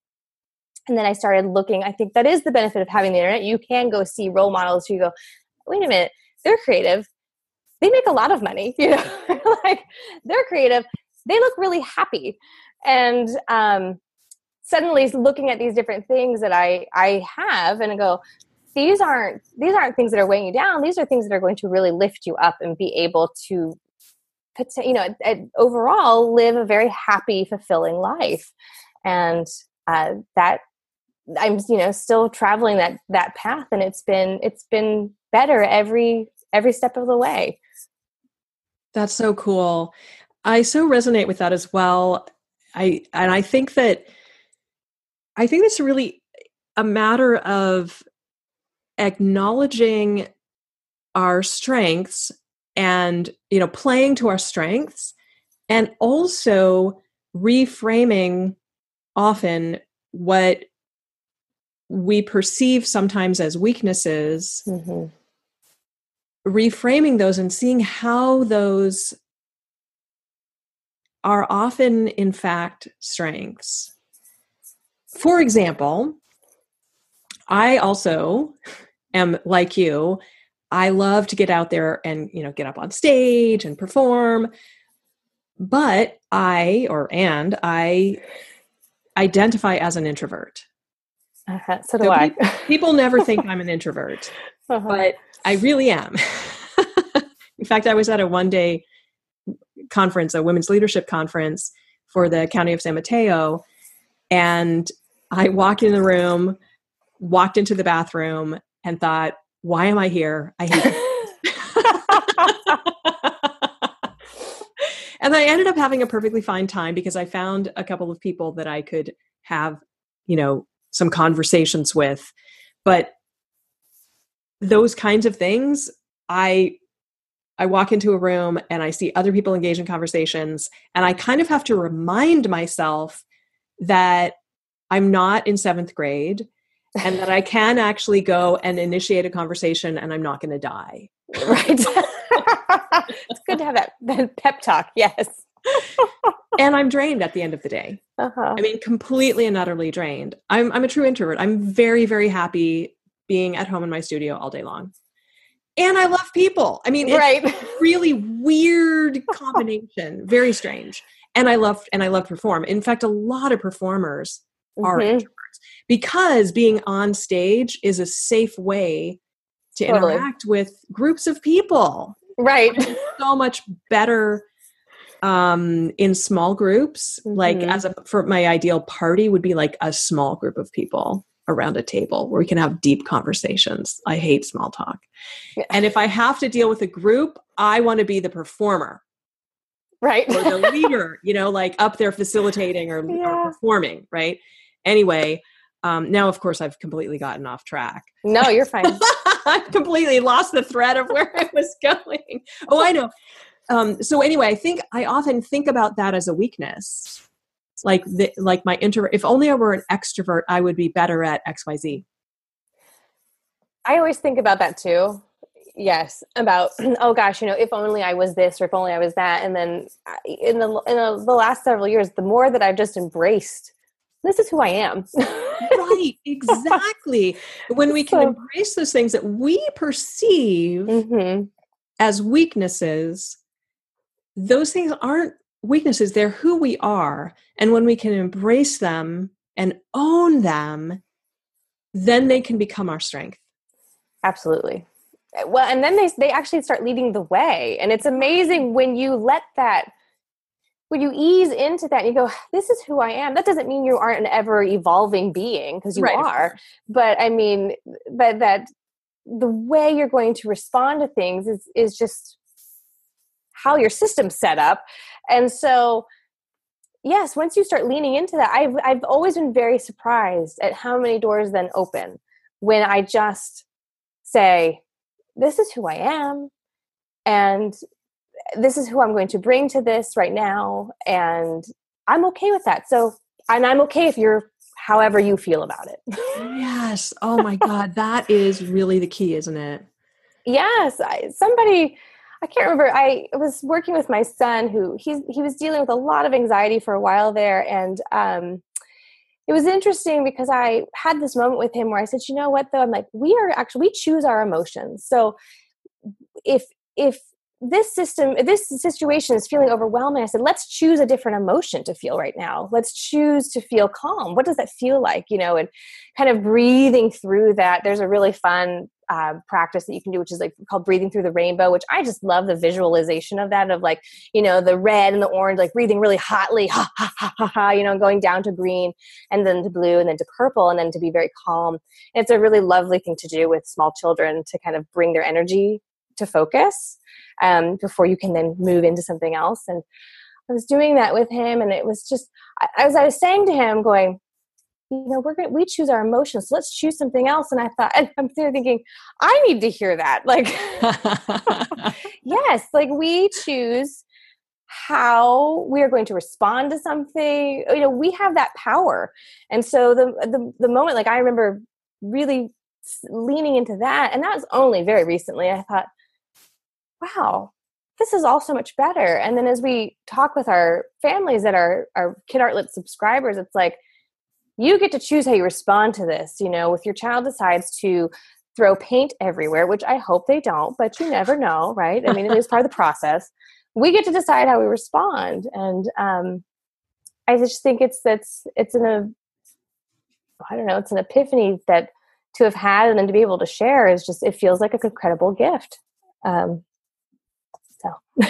and then I started looking, I think that is the benefit of having the internet. You can go see role models who go, wait a minute, they're creative. They make a lot of money, you know, like they're creative. They look really happy. And um suddenly looking at these different things that I I have and I go, these aren't these aren't things that are weighing you down. These are things that are going to really lift you up and be able to you know overall live a very happy fulfilling life. And uh, that i'm you know still traveling that that path and it's been it's been better every every step of the way. That's so cool. I so resonate with that as well. I and i think that i think it's really a matter of acknowledging our strengths and you know playing to our strengths and also reframing often what we perceive sometimes as weaknesses mm-hmm. reframing those and seeing how those are often in fact strengths for example i also am like you. I love to get out there and, you know, get up on stage and perform. But I, or and I identify as an introvert. Uh-huh. So do so I. People, people never think I'm an introvert, uh-huh. but I really am. In fact, I was at a one day conference, a women's leadership conference for the county of San Mateo. And I walked in the room, walked into the bathroom, and thought, why am I here? I hate and I ended up having a perfectly fine time because I found a couple of people that I could have, you know, some conversations with. But those kinds of things, I I walk into a room and I see other people engage in conversations, and I kind of have to remind myself that I'm not in seventh grade and that I can actually go and initiate a conversation and I'm not going to die. Right. it's good to have that, that pep talk. Yes. and I'm drained at the end of the day. Uh-huh. I mean, completely and utterly drained. I'm, I'm a true introvert. I'm very, very happy being at home in my studio all day long. And I love people. I mean, right. really weird combination, very strange. And I love and I love perform. In fact, a lot of performers are mm-hmm. Introverts because being on stage is a safe way to totally. interact with groups of people. Right. so much better um in small groups mm-hmm. like as a for my ideal party would be like a small group of people around a table where we can have deep conversations i hate small talk yeah. and if i have to deal with a group i want to be the performer right or the leader you know like up there facilitating or, yeah. or performing right anyway um now of course i've completely gotten off track no you're fine i've completely lost the thread of where i was going oh i know um, so anyway, I think I often think about that as a weakness. Like the, like my introvert. If only I were an extrovert, I would be better at X Y Z. I always think about that too. Yes, about oh gosh, you know, if only I was this or if only I was that. And then in the in the, the last several years, the more that I've just embraced, this is who I am. right, exactly. When we can so, embrace those things that we perceive mm-hmm. as weaknesses, those things aren't weaknesses, they're who we are. And when we can embrace them and own them, then they can become our strength. Absolutely. Well, and then they they actually start leading the way. And it's amazing when you let that when you ease into that and you go, this is who I am. That doesn't mean you aren't an ever evolving being because you right. are. But I mean, but that the way you're going to respond to things is is just how your system's set up. And so, yes, once you start leaning into that, I've, I've always been very surprised at how many doors then open when I just say, this is who I am. And this is who I'm going to bring to this right now. And I'm okay with that. So, and I'm okay if you're however you feel about it. yes. Oh my God. That is really the key, isn't it? Yes. I, somebody, I can't remember. I was working with my son who he's he was dealing with a lot of anxiety for a while there, and um, it was interesting because I had this moment with him where I said, "You know what? Though I'm like, we are actually we choose our emotions. So if if this system this situation is feeling overwhelming. I said let's choose a different emotion to feel right now. Let's choose to feel calm. What does that feel like? You know and kind of breathing through that there's a really fun um, practice that you can do, which is like called breathing through the rainbow, which I just love the visualization of that, of like, you know, the red and the orange, like breathing really hotly, ha, ha, ha, ha, ha, you know, going down to green and then to blue and then to purple and then to be very calm. And it's a really lovely thing to do with small children to kind of bring their energy to focus um, before you can then move into something else. And I was doing that with him, and it was just, I, as I was saying to him, going, you know, we're to, we choose our emotions. So let's choose something else. And I thought, and I'm there thinking, I need to hear that. Like, yes, like we choose how we are going to respond to something. You know, we have that power. And so the, the, the moment, like I remember really leaning into that. And that was only very recently. I thought, wow, this is all so much better. And then as we talk with our families that are our Kid Art Lit subscribers, it's like, you get to choose how you respond to this. You know, if your child decides to throw paint everywhere, which I hope they don't, but you never know, right? I mean, it is part of the process. We get to decide how we respond, and um, I just think it's that's it's an a I don't know, it's an epiphany that to have had and then to be able to share is just it feels like a incredible gift. Um, so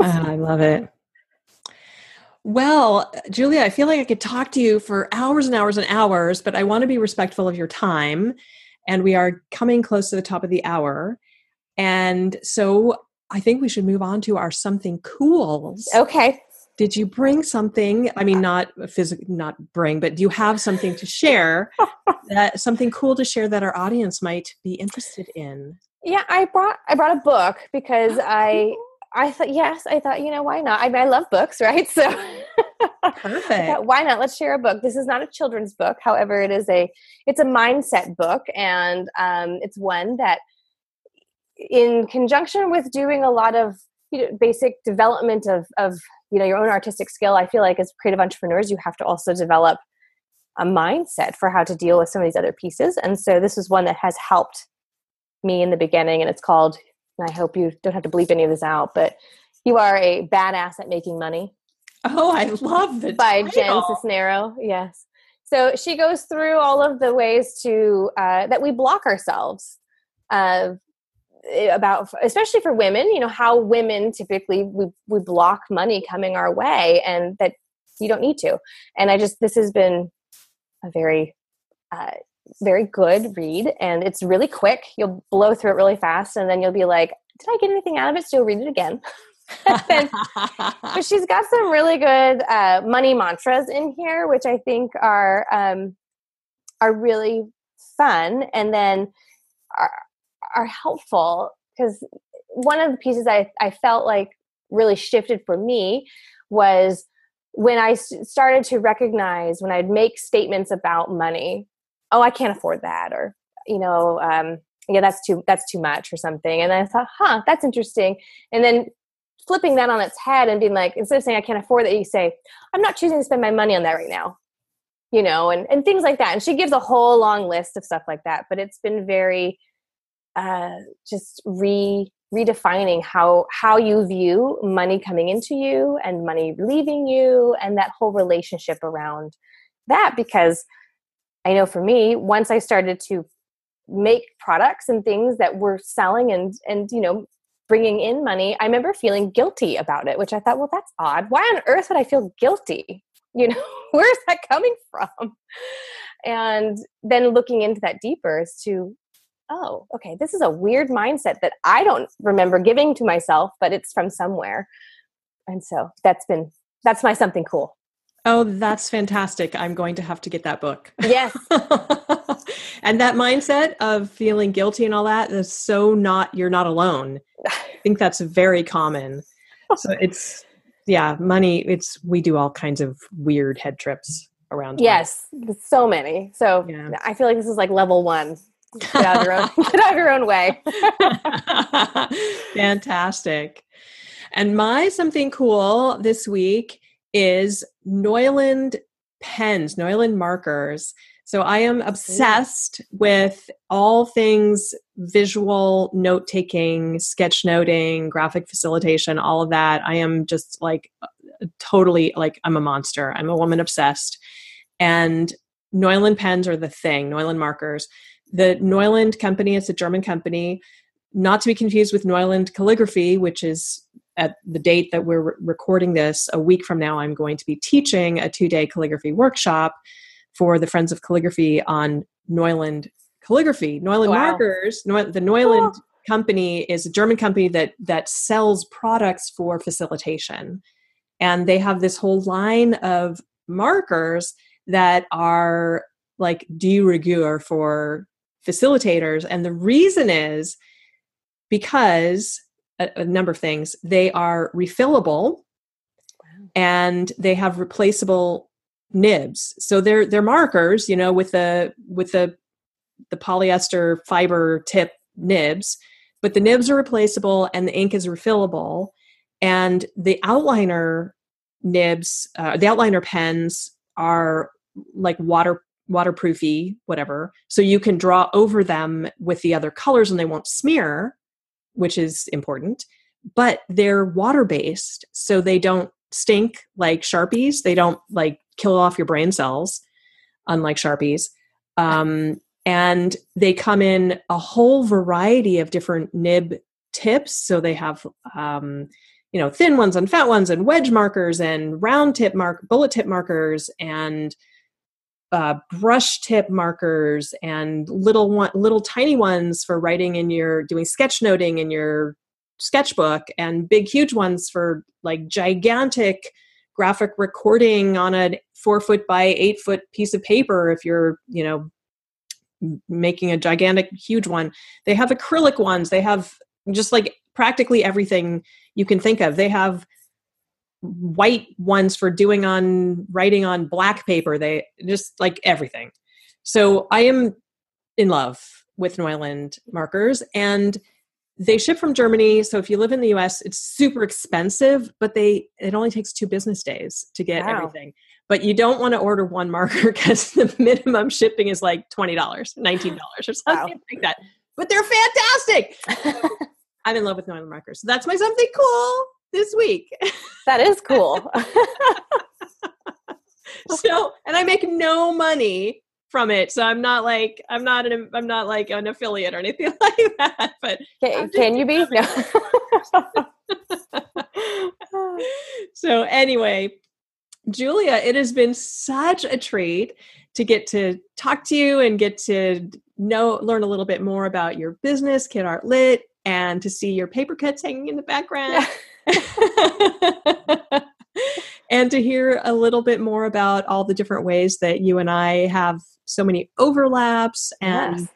ah, I love it. Well, Julia, I feel like I could talk to you for hours and hours and hours, but I want to be respectful of your time. And we are coming close to the top of the hour. And so I think we should move on to our something cools. Okay. Did you bring something? I mean, not physical, not bring, but do you have something to share? that something cool to share that our audience might be interested in? Yeah, I brought I brought a book because I I thought yes, I thought you know why not? I mean, I love books, right? So perfect. Thought, why not? Let's share a book. This is not a children's book, however, it is a it's a mindset book, and um, it's one that, in conjunction with doing a lot of you know, basic development of of you know your own artistic skill, I feel like as creative entrepreneurs, you have to also develop a mindset for how to deal with some of these other pieces. And so this is one that has helped me in the beginning, and it's called. And I hope you don't have to bleep any of this out, but you are a badass at making money. Oh, I love the by title. Jen Sincero. Yes. So she goes through all of the ways to uh, that we block ourselves uh, about, especially for women. You know how women typically we we block money coming our way, and that you don't need to. And I just this has been a very uh, very good read and it's really quick. You'll blow through it really fast and then you'll be like did i get anything out of it? So you'll read it again. But she's got some really good uh, money mantras in here which i think are um, are really fun and then are, are helpful because one of the pieces I, I felt like really shifted for me was when I started to recognize when I'd make statements about money, oh, I can't afford that, or you know, um, yeah, that's too that's too much, or something. And I thought, huh, that's interesting. And then flipping that on its head and being like, instead of saying I can't afford that, you say, I'm not choosing to spend my money on that right now, you know, and and things like that. And she gives a whole long list of stuff like that. But it's been very uh, just re redefining how how you view money coming into you and money leaving you and that whole relationship around that because i know for me once i started to make products and things that were selling and and you know bringing in money i remember feeling guilty about it which i thought well that's odd why on earth would i feel guilty you know where's that coming from and then looking into that deeper as to oh, okay, this is a weird mindset that I don't remember giving to myself, but it's from somewhere. And so that's been, that's my something cool. Oh, that's fantastic. I'm going to have to get that book. Yes. and that mindset of feeling guilty and all that is so not, you're not alone. I think that's very common. So it's, yeah, money, it's, we do all kinds of weird head trips around. Yes, so many. So yeah. I feel like this is like level one get out of your own get out of your own way fantastic and my something cool this week is Neuland pens Neuland markers. So i am obsessed with all things visual note taking sketchnoting graphic facilitation all of that. I am just like uh, totally like i'm a monster. I'm a woman obsessed. And Neuland pens are the thing, Neuland markers. The Neuland company, it's a German company, not to be confused with Neuland calligraphy, which is at the date that we're re- recording this, a week from now, I'm going to be teaching a two day calligraphy workshop for the Friends of Calligraphy on Neuland calligraphy. Neuland wow. markers, the Neuland oh. company is a German company that that sells products for facilitation. And they have this whole line of markers that are like de rigueur for facilitators. And the reason is because a, a number of things. They are refillable and they have replaceable nibs. So they're they're markers, you know, with the with the the polyester fiber tip nibs, but the nibs are replaceable and the ink is refillable. And the outliner nibs, uh, the outliner pens are like water waterproofy, whatever. So you can draw over them with the other colors and they won't smear, which is important. But they're water based, so they don't stink like Sharpies. They don't like kill off your brain cells, unlike Sharpies. Um, and they come in a whole variety of different nib tips. So they have, um, you know, thin ones and fat ones, and wedge markers, and round tip mark, bullet tip markers, and uh, brush tip markers and little one, little tiny ones for writing in your doing sketchnoting in your sketchbook and big, huge ones for like gigantic graphic recording on a four foot by eight foot piece of paper if you're, you know, making a gigantic, huge one. They have acrylic ones. They have just like practically everything you can think of. They have white ones for doing on writing on black paper. They just like everything. So I am in love with Neuland markers and they ship from Germany. So if you live in the US, it's super expensive, but they it only takes two business days to get wow. everything. But you don't want to order one marker because the minimum shipping is like $20, $19 or something wow. like that. But they're fantastic. I'm in love with Neuland markers. So that's my something cool this week. That is cool. so, and I make no money from it. So I'm not like I'm not an I'm not like an affiliate or anything like that. But can, can you be? No. so anyway, Julia, it has been such a treat to get to talk to you and get to know learn a little bit more about your business, Kid Art Lit, and to see your paper cuts hanging in the background. and to hear a little bit more about all the different ways that you and I have so many overlaps and yes.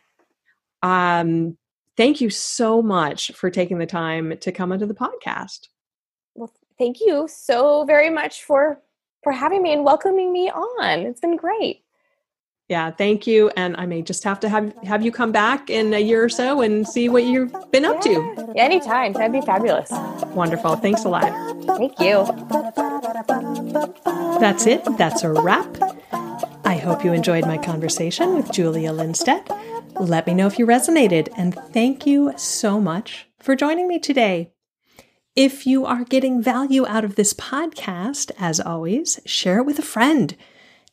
um thank you so much for taking the time to come onto the podcast. Well, thank you so very much for for having me and welcoming me on. It's been great. Yeah, thank you. And I may just have to have have you come back in a year or so and see what you've been up yeah. to. Anytime. That'd be fabulous. Wonderful. Thanks a lot. Thank you. That's it. That's a wrap. I hope you enjoyed my conversation with Julia Linsteadt. Let me know if you resonated, and thank you so much for joining me today. If you are getting value out of this podcast, as always, share it with a friend.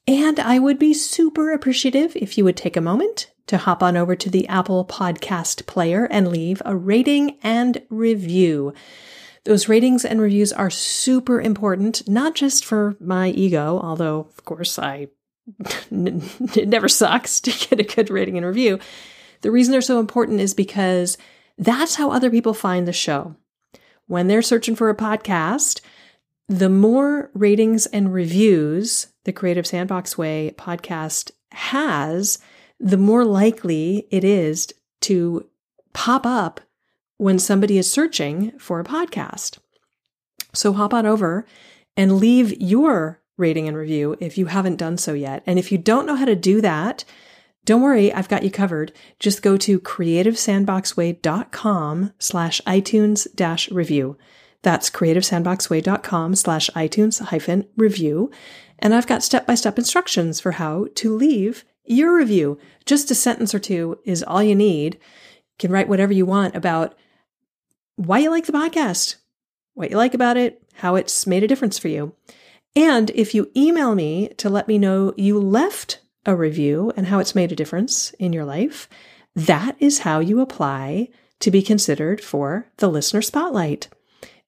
And I would be super appreciative if you would take a moment to hop on over to the Apple Podcast Player and leave a rating and review. Those ratings and reviews are super important, not just for my ego, although, of course, I it never sucks to get a good rating and review. The reason they're so important is because that's how other people find the show. When they're searching for a podcast, the more ratings and reviews the Creative Sandbox Way podcast has, the more likely it is to pop up when somebody is searching for a podcast. So hop on over and leave your rating and review if you haven't done so yet. And if you don't know how to do that, don't worry, I've got you covered. Just go to creativesandboxway.com slash iTunes dash review. That's creativesandboxway.com slash iTunes hyphen review. And I've got step-by-step instructions for how to leave your review. Just a sentence or two is all you need. You can write whatever you want about why you like the podcast, what you like about it, how it's made a difference for you. And if you email me to let me know you left a review and how it's made a difference in your life, that is how you apply to be considered for the listener spotlight.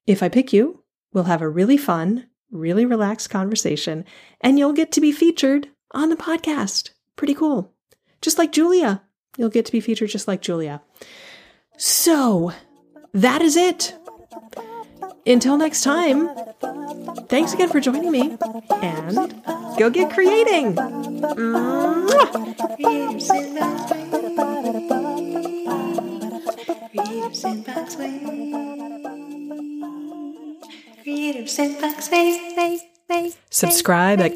If I pick you, we'll have a really fun, really relaxed conversation, and you'll get to be featured on the podcast. Pretty cool. Just like Julia. You'll get to be featured just like Julia. So, that is it. Until next time, thanks again for joining me and go get creating. Subscribe at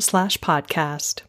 slash podcast.